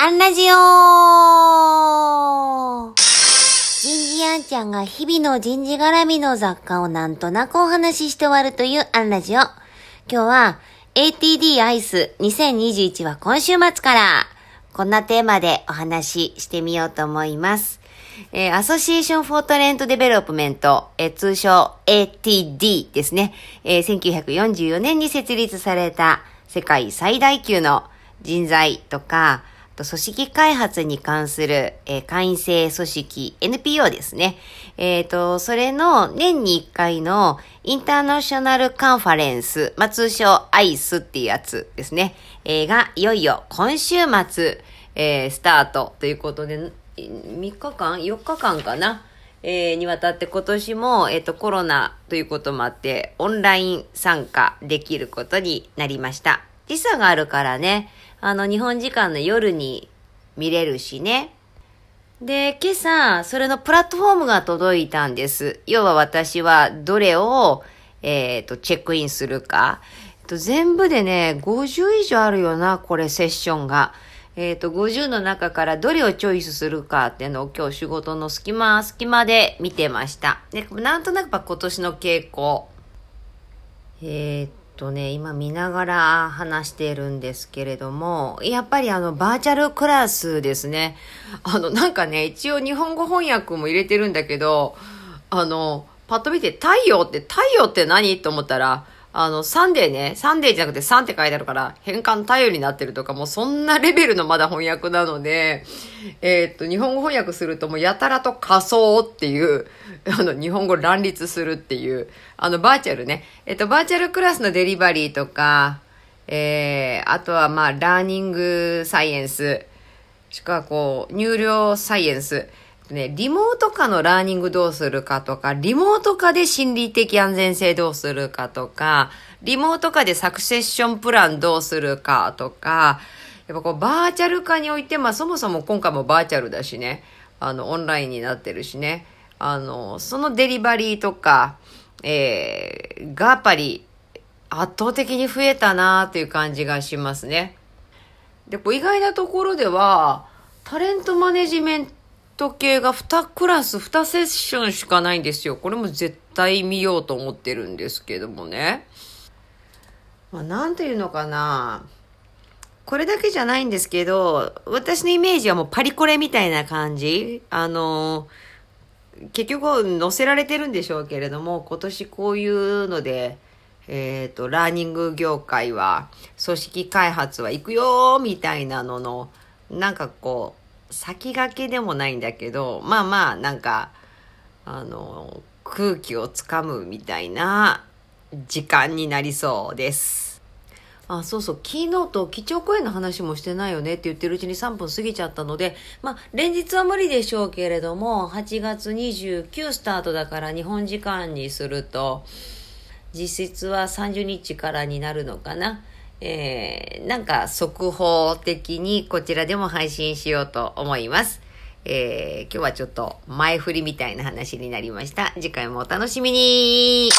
アンラジオ人事アンちゃんが日々の人事絡みの雑感をなんとなくお話しして終わるというアンラジオ。今日は ATD アイス2021は今週末からこんなテーマでお話ししてみようと思います。えー、 Association for Talent Development、えー、通称 ATD ですね、えー、1944年に設立された世界最大級の人材とか、組織開発に関する、えー、会員制組織 NPO ですね。えっ、ー、と、それの年に1回のインターナショナルカンファレンス、まあ、通称 ICE っていうやつですね。えー、が、いよいよ今週末、えー、スタートということで、3日間 ?4 日間かな？えー、にわたって今年も、えっ、ー、と、コロナということもあって、オンライン参加できることになりました。時差があるからね、あの、日本時間の夜に見れるしね。で、今朝、それのプラットフォームが届いたんです。要は私はどれを、えっ、ー、と、チェックインするか。えっと、全部でね、50以上あるよな、これ、セッションが。えっ、ー、と、50の中からどれをチョイスするかっていうのを今日仕事の隙間、隙間で見てました。で、なんとなく今年の傾向。えっ、ー、とね、今見ながら話しているんですけれども、やっぱりあの、バーチャルクラスですね。あの、なんかね、一応日本語翻訳も入れてるんだけど、あの、パッと見て、太陽って、太陽って何？と思ったら、あの、 Sunday ね、 Sunday じゃなくて Sun って書いてあるから、変換太陽になってるとか、もうそんなレベルのまだ翻訳なので、えー、っと、日本語翻訳するともうやたらと仮想っていう、あの、日本語乱立するっていう、あの、バーチャルね。えっと、バーチャルクラスのデリバリーとか、えー、あとはまあ、 learning science、しかこう、入力サイエンス、ね、リモート下の learning どうするかとか、リモート下で心理的安全性どうするかとか、リモート下で succession plan どうするかとか、やっぱこうバーチャル化において、まあそもそも今回もバーチャルだしね、あの、オンラインになってるしね、あの、そのデリバリーとか、えー、がやっぱり圧倒的に増えたなっていう感じがしますね。で、こう意外なところでは、タレントマネジメントト系が2クラス、2セッションしかないんですよ。これも絶対見ようと思ってるんですけどもね。まあ、なんていうのかな。これだけじゃないんですけど、私のイメージはもうパリコレみたいな感じ。あの、結局載せられてるんでしょうけれども、今年こういうので、えっ、ー、と、ラーニング業界は、組織開発は行くよみたいなのの、なんかこう、先駆けでもないんだけど、まあまあ、なんか、あの、空気をつかむみたいな時間になりそうです。あ、そうそう、昨日と基調講演の話もしてないよねって言ってるうちに3分過ぎちゃったので、まあ、連日は無理でしょうけれども、8月29スタートだから日本時間にすると、実質は30日からになるのかな。えー、なんか速報的にこちらでも配信しようと思います。えー、今日はちょっと前振りみたいな話になりました。次回もお楽しみに